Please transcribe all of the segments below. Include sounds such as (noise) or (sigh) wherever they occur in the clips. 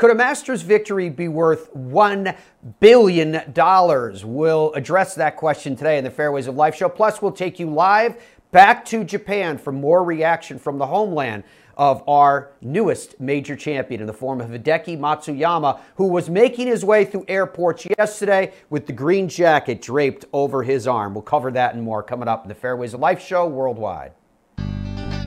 Could a Masters victory be worth $1 billion? We'll address that question today in the Fairways of Life show. Plus, we'll take you live back to Japan for more reaction from the homeland of our newest major champion in the form of Hideki Matsuyama, who was making his way through airports yesterday with the green jacket draped over his arm. We'll cover that and more coming up in the Fairways of Life show worldwide.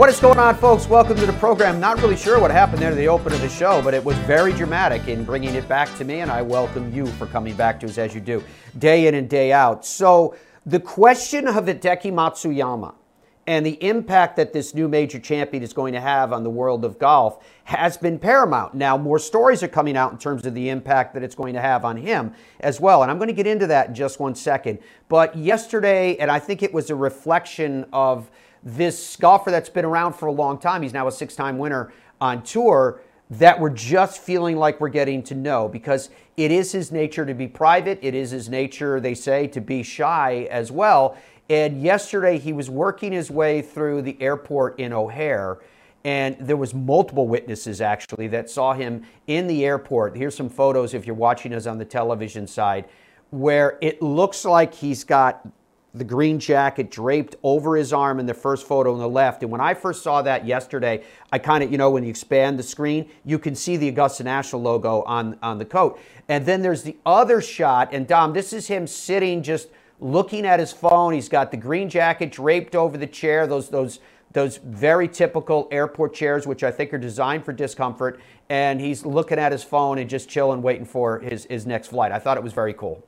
What is going on, folks? Welcome to the program. Not really sure what happened there to the open of the show, but it was very dramatic in bringing it back to me, and I welcome you for coming back to us as you do, day in and day out. So, the question of Hideki Matsuyama and the impact that this new major champion is going to have on the world of golf has been paramount. Now, more stories are coming out in terms of the impact that it's going to have on him as well. And I'm going to get into that in just one second. But yesterday, and I think it was a reflection of this golfer that's been around for a long time, he's now a six time winner on tour. That we're just feeling like we're getting to know because it is his nature to be private. It is his nature, they say, to be shy as well. And yesterday he was working his way through the airport in O'Hare and there was multiple witnesses actually that saw him in the airport. Here's some photos if you're watching us on the television side where it looks like he's got the green jacket draped over his arm in the first photo on the left. And when I first saw that yesterday, I kind of, you know, when you expand the screen, you can see the Augusta National logo on, on the coat. And then there's the other shot. And Dom, this is him sitting just looking at his phone. He's got the green jacket draped over the chair, those, those, those very typical airport chairs, which I think are designed for discomfort. And he's looking at his phone and just chilling, waiting for his, his next flight. I thought it was very cool.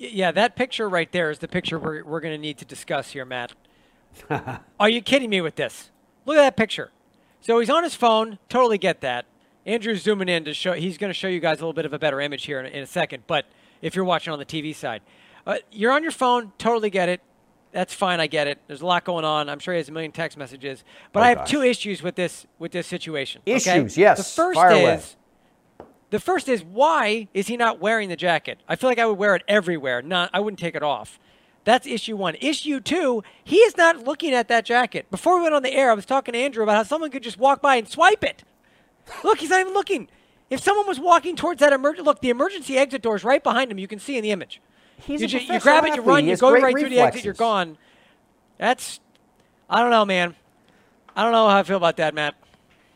Yeah, that picture right there is the picture we're, we're going to need to discuss here, Matt. (laughs) Are you kidding me with this? Look at that picture. So he's on his phone. Totally get that. Andrew's zooming in to show. He's going to show you guys a little bit of a better image here in, in a second. But if you're watching on the TV side, uh, you're on your phone, totally get it. That's fine, I get it. There's a lot going on. I'm sure he has a million text messages, but oh, I have gosh. two issues with this with this situation. Issues, okay? yes. The first Fire is away. The first is why is he not wearing the jacket? I feel like I would wear it everywhere. Not I wouldn't take it off. That's issue one. Issue two, he is not looking at that jacket. Before we went on the air, I was talking to Andrew about how someone could just walk by and swipe it. Look, he's not even looking. If someone was walking towards that emergency, look, the emergency exit door is right behind him. You can see in the image. He's you, you grab it, you run, you go right reflexes. through the exit, you're gone. That's, I don't know, man. I don't know how I feel about that, Matt.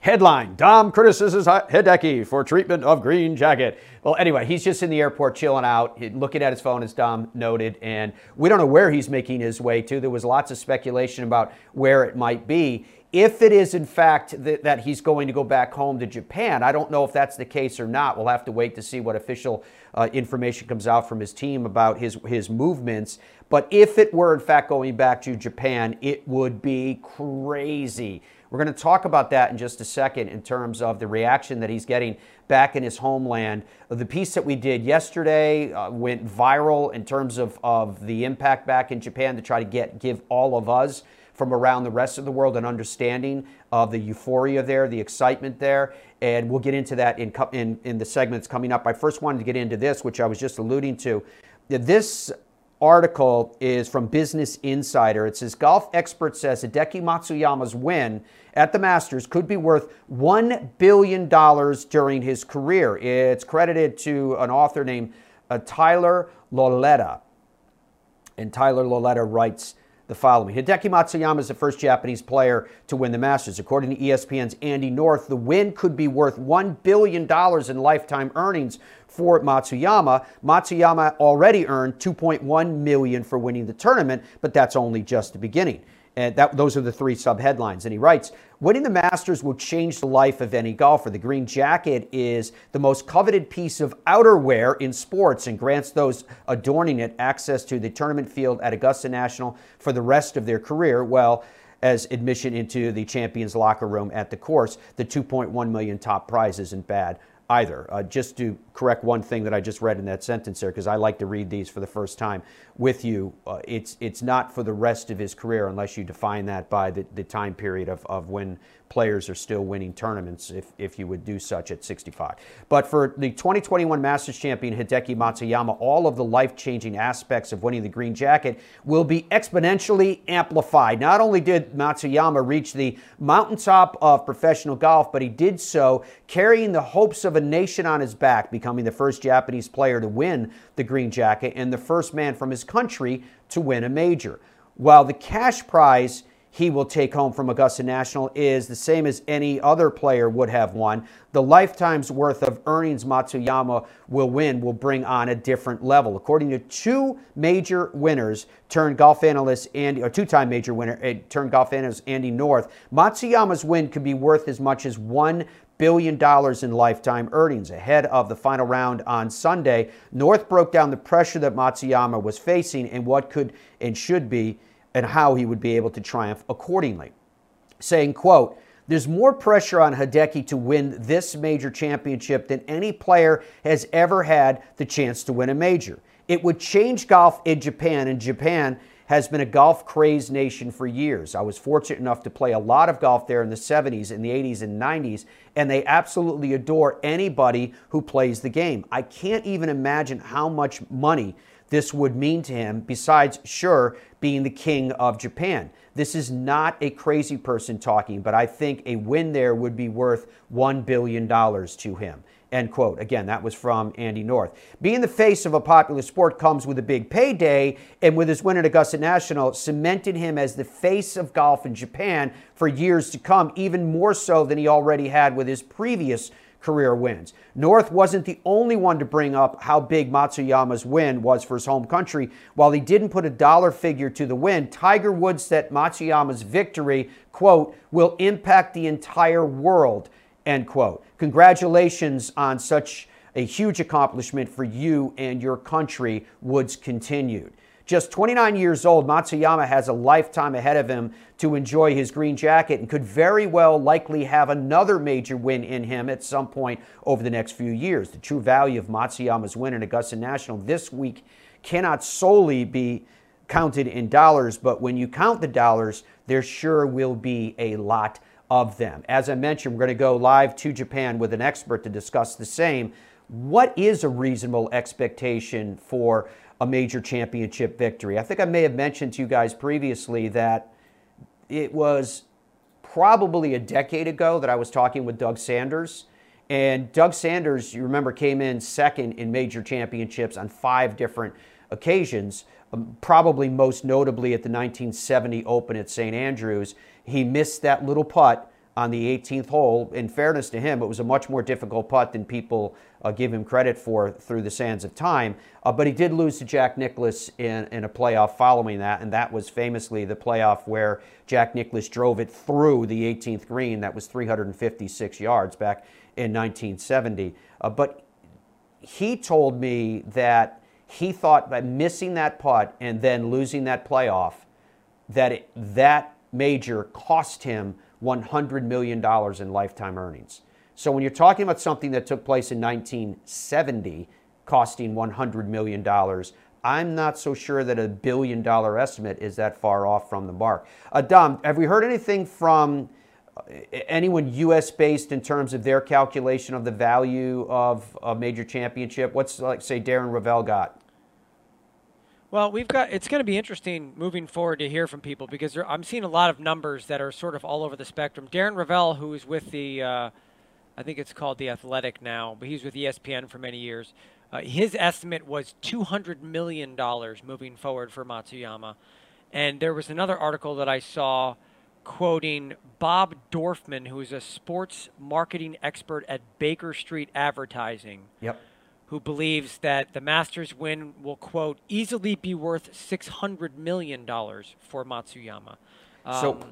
Headline Dom criticizes Hideki for treatment of green jacket. Well, anyway, he's just in the airport chilling out, looking at his phone, as Dom noted, and we don't know where he's making his way to. There was lots of speculation about where it might be. If it is, in fact, that, that he's going to go back home to Japan, I don't know if that's the case or not. We'll have to wait to see what official uh, information comes out from his team about his, his movements. But if it were, in fact, going back to Japan, it would be crazy. We're going to talk about that in just a second in terms of the reaction that he's getting back in his homeland. The piece that we did yesterday uh, went viral in terms of, of the impact back in Japan to try to get give all of us from around the rest of the world an understanding of the euphoria there, the excitement there. And we'll get into that in, in, in the segments coming up. I first wanted to get into this, which I was just alluding to. This article is from Business Insider. It says golf expert says Hideki Matsuyama's win at the Masters could be worth $1 billion during his career. It's credited to an author named uh, Tyler Lauletta. And Tyler Lauletta writes, the following. Hideki Matsuyama is the first Japanese player to win the Masters. According to ESPN's Andy North, the win could be worth $1 billion in lifetime earnings for Matsuyama. Matsuyama already earned 2.1 million for winning the tournament, but that's only just the beginning. And that, those are the three sub headlines. And he writes Winning the Masters will change the life of any golfer. The green jacket is the most coveted piece of outerwear in sports and grants those adorning it access to the tournament field at Augusta National for the rest of their career. Well, as admission into the champions locker room at the course. The 2.1 million top prize isn't bad either. Uh, just to correct one thing that I just read in that sentence there, because I like to read these for the first time with you. Uh, it's it's not for the rest of his career unless you define that by the, the time period of, of when players are still winning tournaments, if, if you would do such at 65. But for the 2021 Masters champion Hideki Matsuyama, all of the life changing aspects of winning the green jacket will be exponentially amplified. Not only did Matsuyama reach the mountaintop of professional golf, but he did so carrying the hopes of a nation on his back, becoming the first Japanese player to win the green jacket and the first man from his country to win a major. While the cash prize he will take home from Augusta National is the same as any other player would have won. The lifetime's worth of earnings Matsuyama will win will bring on a different level. According to two major winners, turned golf analyst Andy, or two-time major winner, uh, turned golf analyst Andy North, Matsuyama's win could be worth as much as one billion dollars in lifetime earnings. Ahead of the final round on Sunday, North broke down the pressure that Matsuyama was facing and what could and should be and how he would be able to triumph accordingly. Saying, quote, there's more pressure on Hideki to win this major championship than any player has ever had the chance to win a major. It would change golf in Japan, and Japan has been a golf crazed nation for years. I was fortunate enough to play a lot of golf there in the 70s, in the 80s, and 90s, and they absolutely adore anybody who plays the game. I can't even imagine how much money this would mean to him, besides, sure, being the king of Japan. This is not a crazy person talking, but I think a win there would be worth $1 billion to him. End quote. Again, that was from Andy North. Being the face of a popular sport comes with a big payday, and with his win at Augusta National, cemented him as the face of golf in Japan for years to come, even more so than he already had with his previous career wins. North wasn't the only one to bring up how big Matsuyama's win was for his home country. While he didn't put a dollar figure to the win, Tiger Woods said Matsuyama's victory, quote, will impact the entire world, end quote. Congratulations on such a huge accomplishment for you and your country, Woods continued. Just 29 years old, Matsuyama has a lifetime ahead of him to enjoy his green jacket and could very well likely have another major win in him at some point over the next few years. The true value of Matsuyama's win in Augusta National this week cannot solely be counted in dollars, but when you count the dollars, there sure will be a lot of them. As I mentioned, we're going to go live to Japan with an expert to discuss the same. What is a reasonable expectation for a major championship victory. I think I may have mentioned to you guys previously that it was probably a decade ago that I was talking with Doug Sanders. And Doug Sanders, you remember, came in second in major championships on five different occasions, um, probably most notably at the 1970 Open at St. Andrews. He missed that little putt on the 18th hole. In fairness to him, it was a much more difficult putt than people uh, give him credit for through the sands of time. Uh, but he did lose to Jack Nicklaus in, in a playoff following that, and that was famously the playoff where Jack Nicklaus drove it through the 18th green. That was 356 yards back in 1970. Uh, but he told me that he thought by missing that putt and then losing that playoff, that it, that major cost him $100 million in lifetime earnings. So when you're talking about something that took place in 1970 costing $100 million, I'm not so sure that a billion dollar estimate is that far off from the mark. Dom, have we heard anything from uh, anyone U.S. based in terms of their calculation of the value of a major championship? What's like say Darren Rovell got? Well, we've got. It's going to be interesting moving forward to hear from people because there, I'm seeing a lot of numbers that are sort of all over the spectrum. Darren Rovell, who is with the, uh, I think it's called the Athletic now, but he's with ESPN for many years. Uh, his estimate was 200 million dollars moving forward for Matsuyama, and there was another article that I saw quoting Bob Dorfman, who is a sports marketing expert at Baker Street Advertising. Yep who believes that the Masters win will, quote, easily be worth $600 million for Matsuyama. Um, so,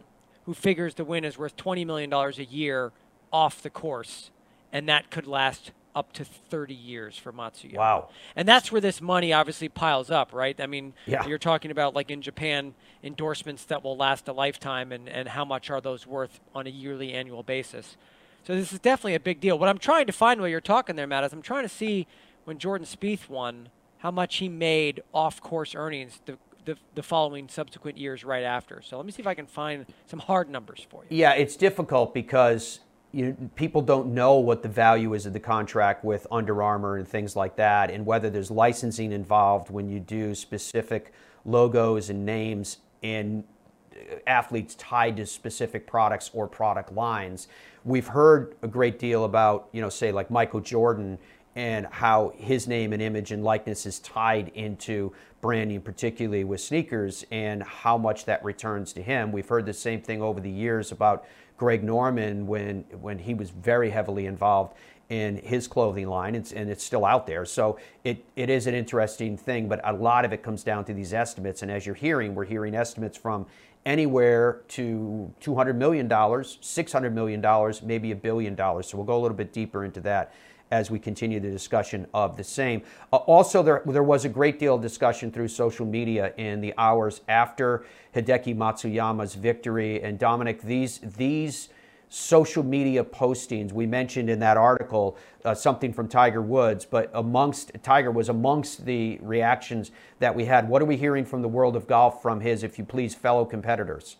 who figures the win is worth $20 million a year off the course, and that could last up to 30 years for Matsuyama. Wow. And that's where this money obviously piles up, right? I mean, yeah. you're talking about like in Japan, endorsements that will last a lifetime, and, and how much are those worth on a yearly, annual basis. So this is definitely a big deal. What I'm trying to find while you're talking there, Matt, is I'm trying to see when Jordan Spieth won how much he made off course earnings the, the, the following subsequent years right after. So let me see if I can find some hard numbers for you. Yeah, it's difficult because you people don't know what the value is of the contract with Under Armour and things like that, and whether there's licensing involved when you do specific logos and names and athletes tied to specific products or product lines. We've heard a great deal about, you know, say like Michael Jordan and how his name and image and likeness is tied into branding, particularly with sneakers, and how much that returns to him. We've heard the same thing over the years about Greg Norman when when he was very heavily involved in his clothing line, it's, and it's still out there. So it, it is an interesting thing, but a lot of it comes down to these estimates. And as you're hearing, we're hearing estimates from anywhere to $200 million, $600 million, maybe a billion dollars. So we'll go a little bit deeper into that as we continue the discussion of the same. Uh, also, there, there was a great deal of discussion through social media in the hours after Hideki Matsuyama's victory. And Dominic, these, these social media postings. We mentioned in that article uh, something from Tiger Woods, but amongst Tiger was amongst the reactions that we had. What are we hearing from the world of golf from his, if you please, fellow competitors?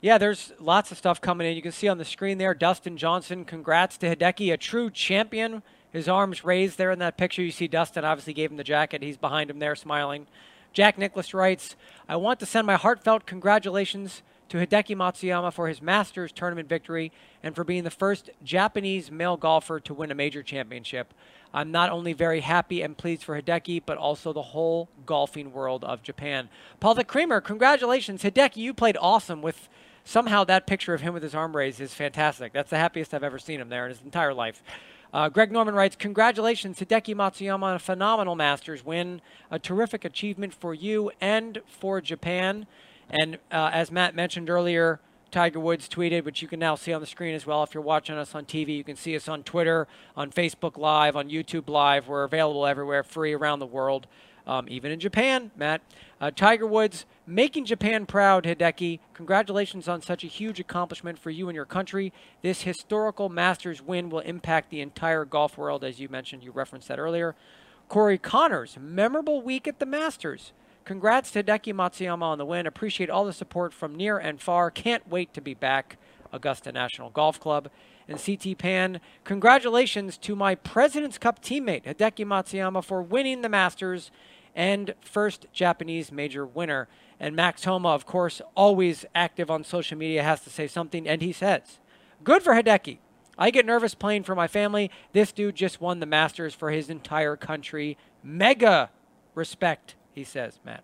Yeah, there's lots of stuff coming in. You can see on the screen there, Dustin Johnson. Congrats to Hideki, a true champion. His arms raised there in that picture. You see Dustin obviously gave him the jacket. He's behind him there smiling. Jack Nicklaus writes, I want to send my heartfelt congratulations to Hideki Matsuyama for his Masters tournament victory and for being the first Japanese male golfer to win a major championship. I'm not only very happy and pleased for Hideki, but also the whole golfing world of Japan. Paula Creamer, congratulations. Hideki, you played awesome with somehow that picture of him with his arm raised is fantastic. That's the happiest I've ever seen him there in his entire life. Uh, Greg Norman writes, Congratulations, Hideki Matsuyama, on a phenomenal Masters win. A terrific achievement for you and for Japan. And uh, as Matt mentioned earlier, Tiger Woods tweeted, which you can now see on the screen as well. If you're watching us on TV, you can see us on Twitter, on Facebook Live, on YouTube Live. We're available everywhere, free around the world, um, even in Japan, Matt. Uh, Tiger Woods making Japan proud, Hideki. Congratulations on such a huge accomplishment for you and your country. This historical Masters win will impact the entire golf world, as you mentioned. You referenced that earlier. Corey Conners, memorable week at the Masters. Congrats to Hideki Matsuyama on the win. Appreciate all the support from near and far. Can't wait to be back. Augusta National Golf Club. And CT Pan, congratulations to my President's Cup teammate, Hideki Matsuyama, for winning the Masters and first Japanese major winner. And Max Homa, of course, always active on social media, has to say something, and he says, Good for Hideki. I get nervous playing for my family. This dude just won the Masters for his entire country. Mega respect he says, Matt.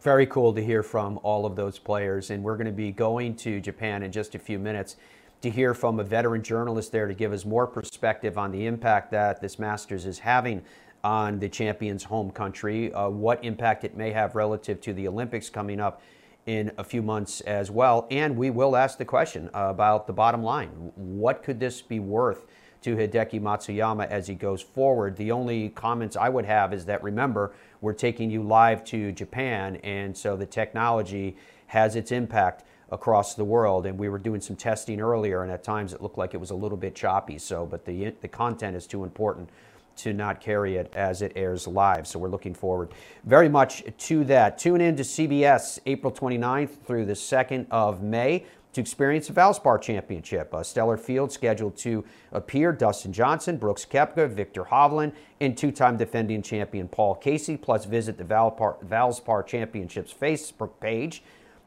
Very cool to hear from all of those players. And we're going to be going to Japan in just a few minutes to hear from a veteran journalist there to give us more perspective on the impact that this Masters is having on the champion's home country, uh, what impact it may have relative to the Olympics coming up in a few months as well. And we will ask the question about the bottom line. What could this be worth to Hideki Matsuyama as he goes forward? The only comments I would have is that remember, we're taking you live to Japan, and so the technology has its impact across the world. And we were doing some testing earlier, and at times it looked like it was a little bit choppy. So, but the the content is too important to not carry it as it airs live. So we're looking forward very much to that. Tune in to CBS April 29th through the 2nd of May to experience the Valspar Championship. A stellar field scheduled to appear Dustin Johnson, Brooks Koepka, Viktor Hovland, and two-time defending champion Paul Casey, plus visit the Valspar, Valspar Championships Facebook page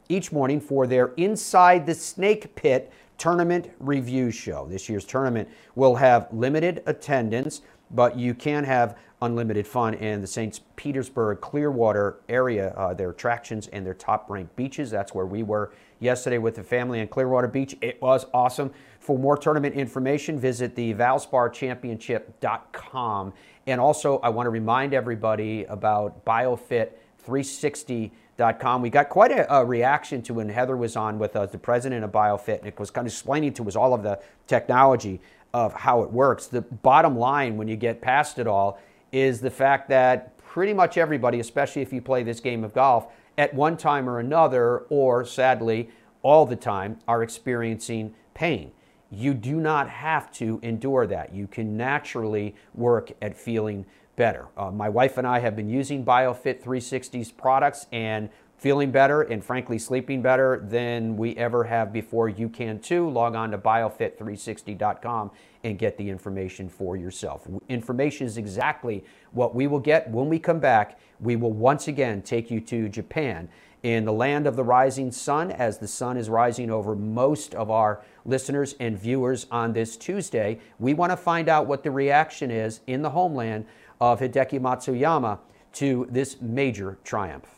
each morning for their Inside the Snake Pit tournament review show. This year's tournament will have limited attendance, but you can have unlimited fun in the St. Petersburg Clearwater area, uh, their attractions and their top ranked beaches. That's where we were yesterday with the family in Clearwater Beach. It was awesome. For more tournament information, visit the valsparchampionship.com. And also, I want to remind everybody about BioFit360.com. We got quite a, a, reaction to when Heather was on with us, the president of BioFit, and it was kind of explaining to us all of the technology of how it works. The bottom line, when you get past it all, is the fact that pretty much everybody, especially if you play this game of golf, at one time or another, or sadly, all the time, are experiencing pain. you do not have to endure that. You can naturally work at feeling better. Uh, my wife and I have been using BioFit 360's products and feeling better and frankly sleeping better than we ever have before. You can too. Log on to biofit360.com and get the information for yourself. Information is exactly what we will get when we come back. We will once again take you to Japan in the land of the rising sun as the sun is rising over most of our listeners and viewers on this Tuesday. We want to find out what the reaction is in the homeland of Hideki Matsuyama to this major triumph.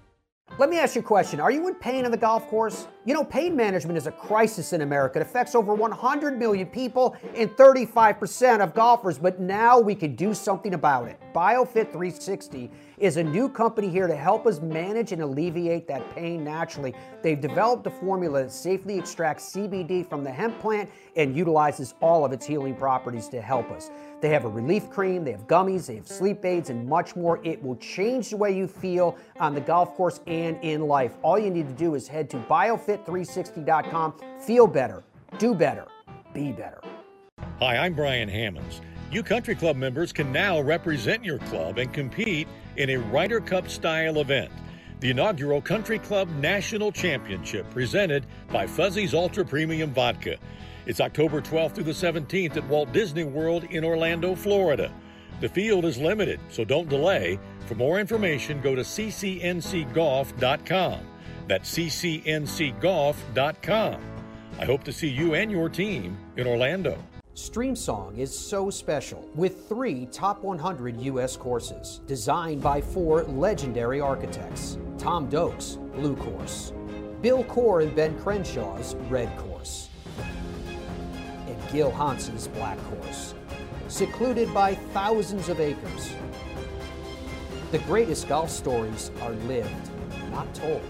Let me ask you a question. Are you in pain on the golf course? You know, pain management is a crisis in America. It affects over 100 million people and 35% of golfers, but now we can do something about it. BioFit 360 is a new company here to help us manage and alleviate that pain naturally. They've developed a formula that safely extracts CBD from the hemp plant and utilizes all of its healing properties to help us. They have a relief cream, they have gummies, they have sleep aids, and much more. It will change the way you feel on the golf course and in life. All you need to do is head to biofit360.com. Feel better, do better, be better. Hi, I'm Brian Hammons. You country club members can now represent your club and compete in a Ryder Cup style event. The inaugural Country Club National Championship presented by Fuzzy's Ultra Premium Vodka. It's October 12th through the 17th at Walt Disney World in Orlando, Florida. The field is limited, so don't delay. For more information, go to ccncgolf.com. That's ccncgolf.com. I hope to see you and your team in Orlando. StreamSong is so special with three top 100 U.S. courses designed by four legendary architects Tom Doak's Blue Course, Bill Coore and Ben Crenshaw's Red Course and Gil Hanse's Black Course, secluded by thousands of acres. The greatest golf stories are lived, not told.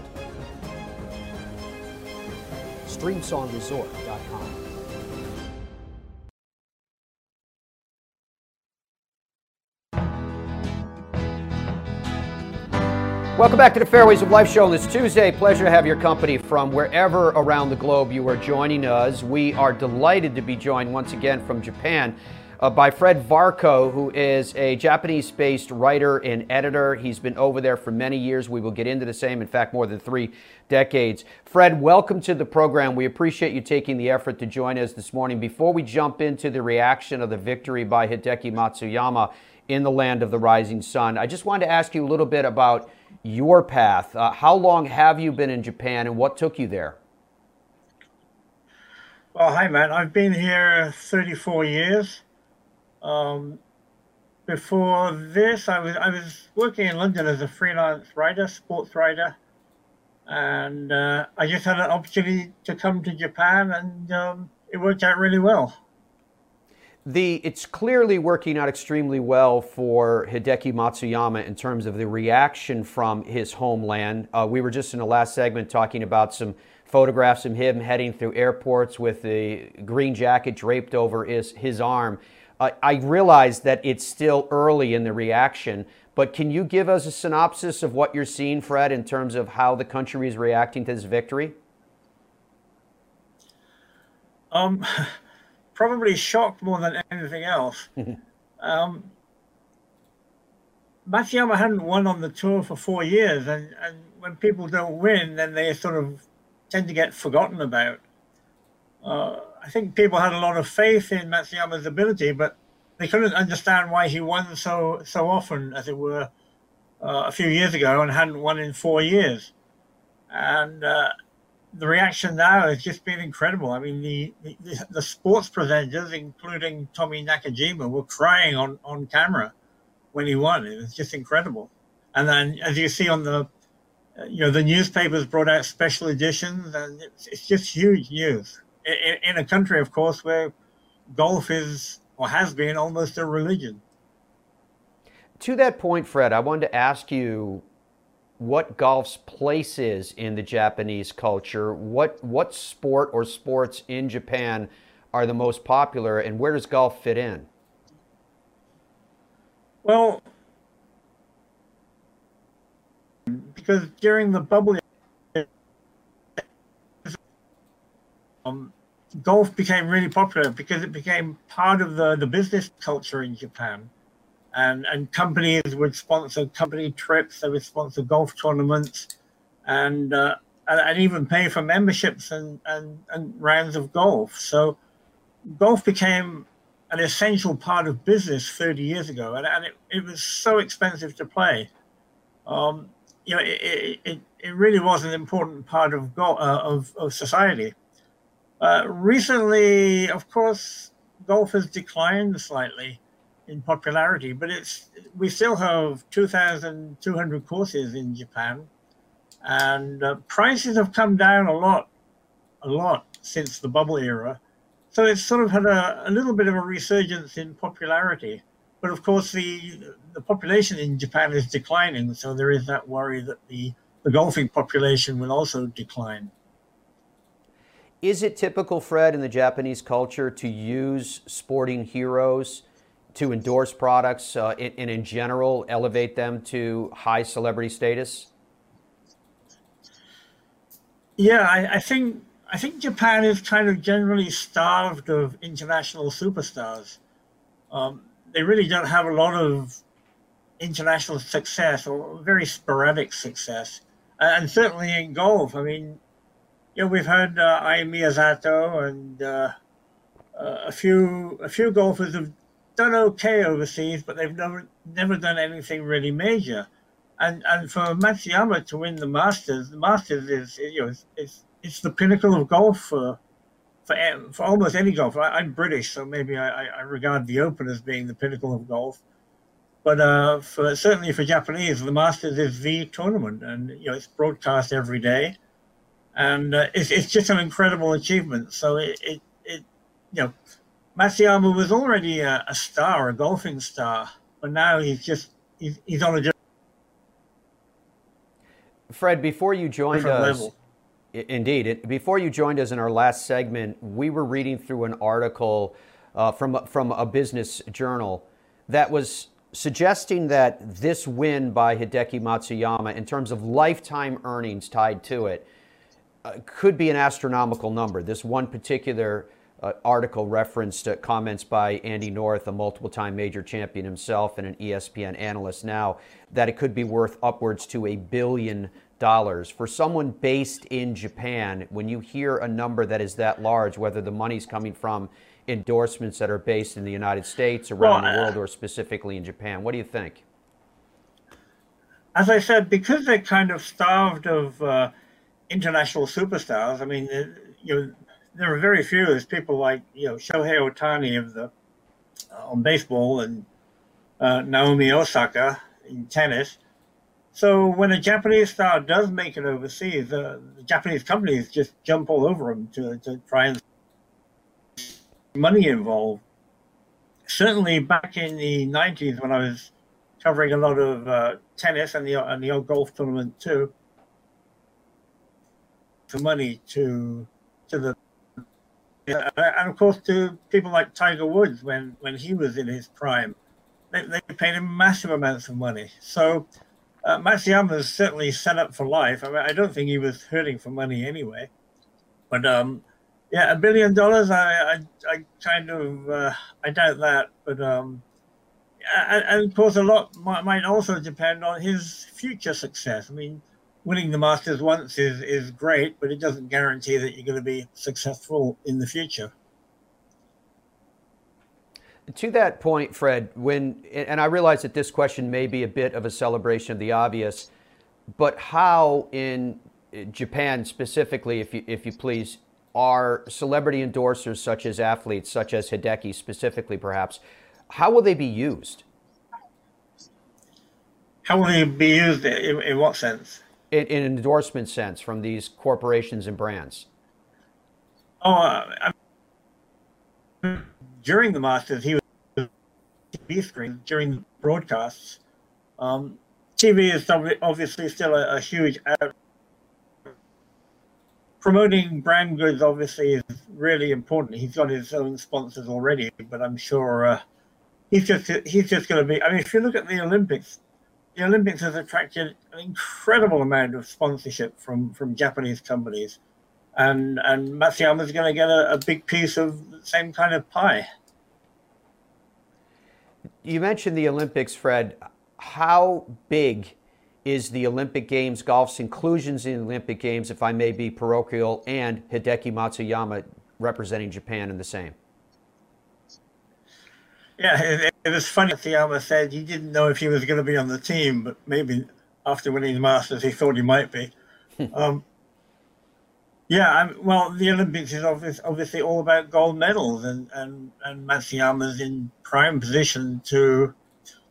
StreamSongResort.com. Welcome back to the Fairways of Life show this Tuesday. Pleasure to have your company from wherever around the globe you are joining us. We are delighted to be joined once again from Japan uh, by Fred Varcoe, who is a Japanese based writer and editor. He's been over there for many years. We will get into the same, in fact, more than three decades. Fred, welcome to the program. We appreciate you taking the effort to join us this morning. Before we jump into the reaction of the victory by Hideki Matsuyama in the land of the rising sun, I just wanted to ask you a little bit about your path. Uh, how long have you been in Japan and what took you there? Well, hi, man. I've been here 34 years. Um, before this, I was I was working in London as a freelance writer, sports writer, and uh, I just had an opportunity to come to Japan, and um, it worked out really well. The it's clearly working out extremely well for Hideki Matsuyama in terms of the reaction from his homeland. Uh, we were just in the last segment talking about some photographs of him heading through airports with the green jacket draped over his his arm. Uh, I realize that it's still early in the reaction, but can you give us a synopsis of what you're seeing, Fred, in terms of how the country is reacting to this victory? Um, (laughs) probably shocked more than anything else. (laughs) um, Matsuyama hadn't won on the tour for four years, and, and when people don't win, then they sort of tend to get forgotten about. Uh, I think people had a lot of faith in Matsuyama's ability, but they couldn't understand why he won so so often, as it were, uh, a few years ago, and hadn't won in four years. And uh, the reaction now has just been incredible. I mean, the, the, the sports presenters, including Tommy Nakajima, were crying on on camera when he won. It was just incredible. And then, as you see on the you know, the newspapers brought out special editions, and it's, it's just huge news in, in a country, of course, where golf is or has been almost a religion. To that point, Fred, I wanted to ask you what golf's place is in the Japanese culture. What what sport or sports in Japan are the most popular, and where does golf fit in? Well, because during the bubble, um, golf became really popular because it became part of the, the business culture in Japan. And, and companies would sponsor company trips, they would sponsor golf tournaments, and, uh, and, and even pay for memberships and, and, and rounds of golf. So golf became an essential part of business 30 years ago, and, and it, it was so expensive to play. Um, you know, it, it, it really was an important part of, uh, of, of society. Uh, recently, of course, golf has declined slightly in popularity, but it's we still have 2,200 courses in Japan, and uh, prices have come down a lot, a lot since the bubble era. So it's sort of had a, a little bit of a resurgence in popularity. But of course, the the population in Japan is declining, so there is that worry that the the golfing population will also decline. Is it typical, Fred, in the Japanese culture to use sporting heroes to endorse products uh, and, and, in general elevate them to high celebrity status? Yeah, I, I, think I think Japan is kind of generally starved of international superstars. Um, they really don't have a lot of international success or very sporadic success, and certainly in golf. I mean, you know, we've had uh, Ai Miyazato and uh, uh, a few a few golfers have done okay overseas, but they've never never done anything really major. And and for Matsuyama to win the Masters, the Masters is you know it's it's, it's the pinnacle of golf for for, for almost any golf. I, am British, so maybe I, I regard the Open as being the pinnacle of golf. But uh, for certainly for Japanese, the Masters is the tournament, and you know it's broadcast every day and uh, it's, it's just an incredible achievement. So it, it, it you know, Matsuyama was already a, a, star, a golfing star, but now he's just he's, he's on a different Fred, before you joined us, level. indeed, it, before you joined us in our last segment, we were reading through an article uh, from from a business journal that was suggesting that this win by Hideki Matsuyama, in terms of lifetime earnings tied to it, uh, could be an astronomical number. This one particular uh, article referenced uh, comments by Andy North, a multiple time major champion himself and an ESPN analyst now, that it could be worth upwards to a billion dollars. For someone based in Japan, when you hear a number that is that large, whether the money's coming from endorsements that are based in the United States, around well, the world, or specifically in Japan, what do you think? As I said, because they're kind of starved of uh, international superstars. I mean, you know, there are very few. There's people like you know Shohei Ohtani of the uh, on baseball and uh, Naomi Osaka in tennis. So when a Japanese star does make it overseas, uh, the Japanese companies just jump all over them to, to try and money involved. Certainly back in the 90s when I was covering a lot of uh, tennis and the and the old golf tournament too, for money to to the and of course to people like Tiger Woods when when he was in his prime, they, they paid him massive amounts of money. So uh, Matsuyama is certainly set up for life. I mean, I don't think he was hurting for money anyway. But um, yeah, a billion dollars, I, I, I kind of, uh, I doubt that. But um, and, and of course, a lot might, might also depend on his future success. I mean, winning the Masters once is, is great, but it doesn't guarantee that you're going to be successful in the future. To that point, Fred, when and I realize that this question may be a bit of a celebration of the obvious, but how in Japan specifically, if you if you please, are celebrity endorsers such as athletes, such as Hideki specifically, perhaps, how will they be used? How will they be used? In, in what sense? In, in, an endorsement sense from these corporations and brands. Oh, uh, during the Masters, he was TV screen during broadcasts. Um, TV is obviously still a, a huge. Ad- promoting brand goods obviously is really important. He's got his own sponsors already, but I'm sure uh, he's just he's just going to be. I mean, if you look at the Olympics, the Olympics has attracted an incredible amount of sponsorship from from Japanese companies and and Matsuyama is going to get a, a big piece of the same kind of pie. You mentioned the Olympics, Fred. How big is the Olympic Games, golf's inclusions in the Olympic Games, if I may be parochial, and Hideki Matsuyama representing Japan in the same? Yeah, it, was funny. Matsuyama said he didn't know if he was going to be on the team, but maybe after winning the Masters, he thought he might be. (laughs) um, yeah, I'm, well, the Olympics is obviously, obviously all about gold medals, and and and Matsuyama's in prime position to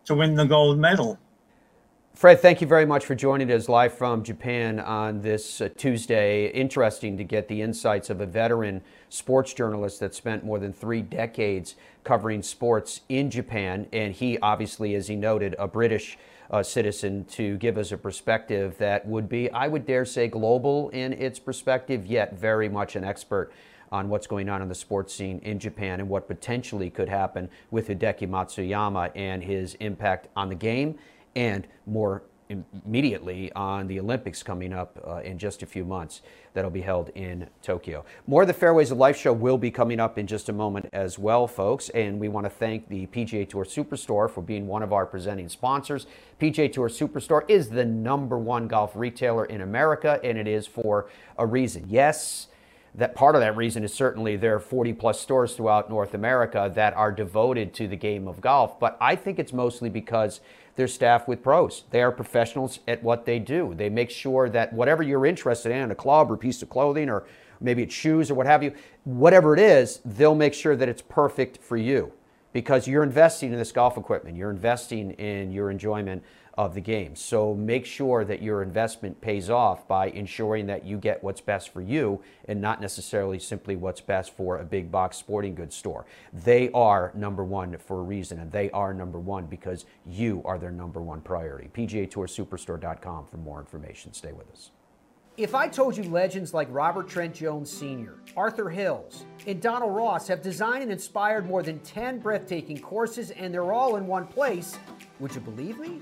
to win the gold medal. Fred, thank you very much for joining us live from Japan on this uh, Tuesday. Interesting to get the insights of a veteran sports journalist that spent more than three decades covering sports in Japan, and he obviously, as he noted, a British uh, citizen to give us a perspective that would be, I would dare say, global in its perspective, yet very much an expert on what's going on in the sports scene in Japan and what potentially could happen with Hideki Matsuyama and his impact on the game and more immediately on the Olympics coming up uh, in just a few months that'll be held in Tokyo. More of the Fairways of Life show will be coming up in just a moment as well, folks. And we want to thank the PGA Tour Superstore for being one of our presenting sponsors. PGA Tour Superstore is the number one golf retailer in America, and it is for a reason. Yes, that part of that reason is certainly there are 40 plus stores throughout North America that are devoted to the game of golf, but I think it's mostly because they're staffed with pros. They are professionals at what they do. They make sure that whatever you're interested in, a club or a piece of clothing or maybe it's shoes or what have you, whatever it is, they'll make sure that it's perfect for you because you're investing in this golf equipment. You're investing in your enjoyment of the game. So make sure that your investment pays off by ensuring that you get what's best for you and not necessarily simply what's best for a big box sporting goods store. They are number one for a reason, and they are number one because you are their number one priority. PGA Tour Superstore.com for more information. Stay with us. If I told you legends like Robert Trent Jones Sr., Arthur Hills, and Donald Ross have designed and inspired more than 10 breathtaking courses and they're all in one place, would you believe me?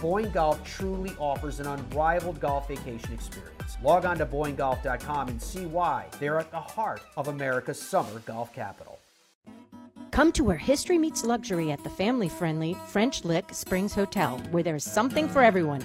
Boyne Golf truly offers an unrivaled golf vacation experience. Log on to BoyneGolf.com and see why they're at the heart of America's summer golf capital. Come to where history meets luxury at the family friendly French Lick Springs Hotel, where there's something for everyone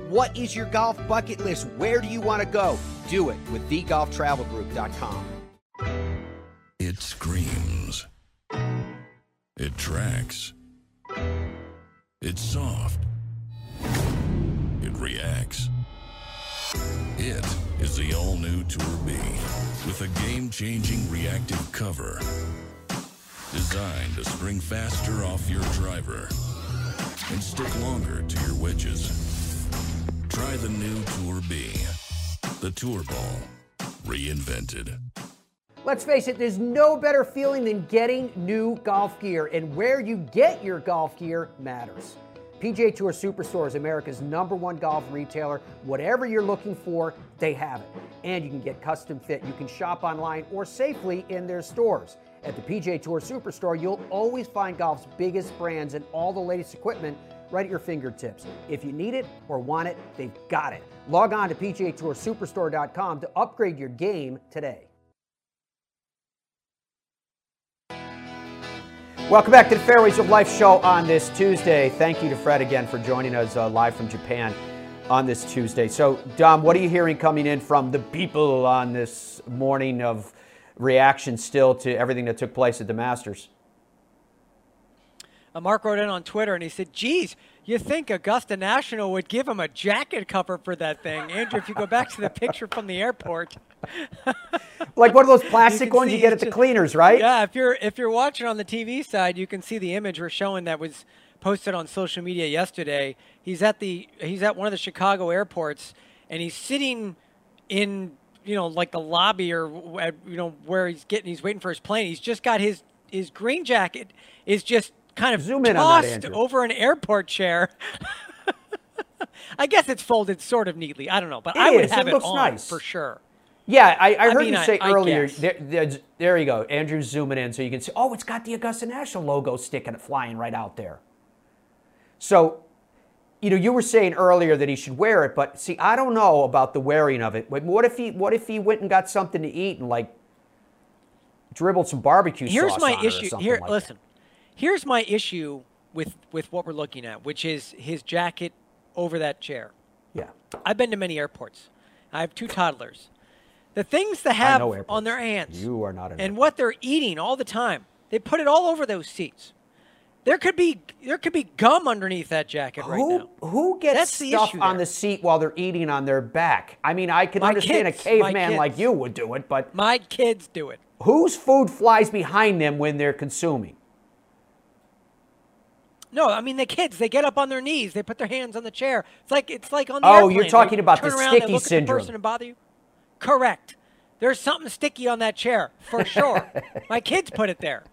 What is your golf bucket list? Where do you want to go? Do it with TheGolfTravelGroup.com. It screams. It tracks. It's soft. It reacts. It is the all new Tour B with a game changing reactive cover designed to spring faster off your driver and stick longer to your wedges. Try the new Tour B, the Tour Ball, reinvented. Let's face it, there's no better feeling than getting new golf gear, and where you get your golf gear matters. PGA Tour Superstore is America's number one golf retailer. Whatever you're looking for, they have it. And you can get custom fit. You can shop online or safely in their stores. At the PGA Tour Superstore, you'll always find golf's biggest brands and all the latest equipment right at your fingertips. If you need it or want it, they've got it. Log on to PGATourSuperstore.com to upgrade your game today. Welcome back to the Fairways of Life show on this Tuesday. Thank you to Fred again for joining us uh, live from Japan on this Tuesday. So, Dom, what are you hearing coming in from the people on this morning of reaction still to everything that took place at the Masters? Uh, Mark wrote in on Twitter and he said, geez, you think Augusta National would give him a jacket cover for that thing. Andrew, if you go back to the picture from the airport. (laughs) like one of those plastic you ones you get at the cleaners, right? Yeah, if you're if you're watching on the TV side, you can see the image we're showing that was posted on social media yesterday. He's at the he's at one of the Chicago airports and he's sitting in you know like the lobby or you know where he's getting he's waiting for his plane. He's just got his his green jacket is just kind of Zoom in tossed that, over an airport chair. (laughs) I guess it's folded sort of neatly. I don't know, but it I would is. have it, it on nice. for sure. Yeah, I, I heard I mean, you say I, earlier. There, there, there, you go. Andrew's zooming in so you can see. Oh, it's got the Augusta National logo sticking, it flying right out there. So, you know, you were saying earlier that he should wear it, but see, I don't know about the wearing of it. What if he, what if he went and got something to eat and like dribbled some barbecue Here's sauce my issue. Here, like listen. That. Here's my issue with with what we're looking at, which is his jacket over that chair. Yeah. I've been to many airports. I have two toddlers. The things they have on their hands. You are not an And what they're eating all the time. They put it all over those seats. There could be there could be gum underneath that jacket who, right now. Who gets That's stuff the on the seat while they're eating on their back? I mean, I can my understand kids, a caveman like you would do it, but my kids do it. Whose food flies behind them when they're consuming? No, I mean the kids. They get up on their knees. They put their hands on the chair. It's like it's like on the Oh, airplane. you're talking they about the around, sticky syndrome. The person and bother you. Correct. There's something sticky on that chair for (laughs) sure. My kids put it there.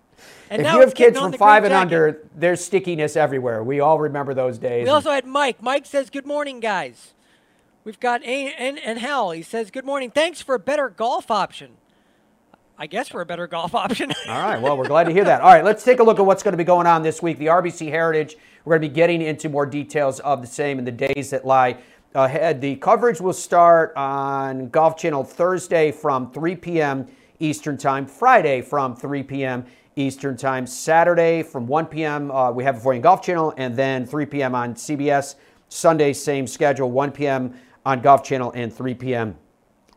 And if now you have kids from from five and under, there's stickiness everywhere. We all remember those days. We also had Mike. Mike says, "Good morning, guys." We've got a- and and Hal. He says, "Good morning. Thanks for a better golf option." I guess we're a better golf (laughs) option. All right. Well, we're glad to hear that. All right. Let's take a look at what's going to be going on this week. The RBC Heritage. We're going to be getting into more details of the same in the days that lie ahead. The coverage will start on Golf Channel Thursday from 3 p.m. Eastern Time, Friday from 3 p.m. Eastern Time, Saturday from 1 p.m. Uh, we have it for you Golf Channel, and then 3 p.m. on CBS. Sunday, same schedule, 1 p.m. on Golf Channel and 3 p.m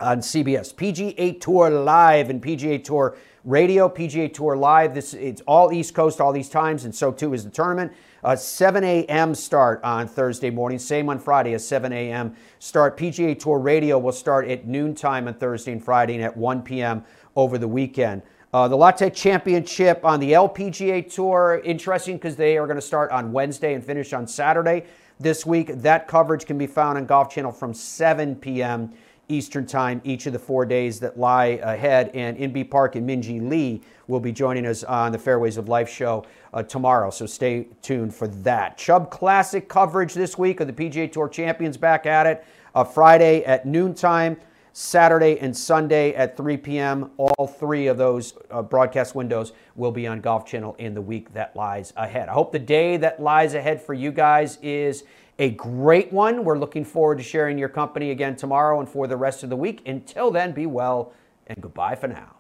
on CBS. PGA Tour Live and PGA Tour Radio, PGA Tour Live. This it's all East Coast, all these times, and so too is the tournament. Uh, 7 a.m. start on Thursday morning. Same on Friday, a 7 a.m. start. PGA Tour Radio will start at noontime on Thursday and Friday and at 1 p.m. over the weekend. Uh, the LOTTE Championship on the LPGA Tour, interesting because they are going to start on Wednesday and finish on Saturday this week. That coverage can be found on Golf Channel from 7 p.m. Eastern Time each of the four days that lie ahead. And Inbee Park and Minjee Lee will be joining us on the Fairways of Life show uh, tomorrow. So stay tuned for that. Chubb Classic coverage this week of the PGA Tour champions back at it. Uh, Friday at noontime. Saturday and Sunday at 3 p.m. All three of those uh, broadcast windows will be on Golf Channel in the week that lies ahead. I hope the day that lies ahead for you guys is a great one. We're looking forward to sharing your company again tomorrow and for the rest of the week. Until then, be well and goodbye for now.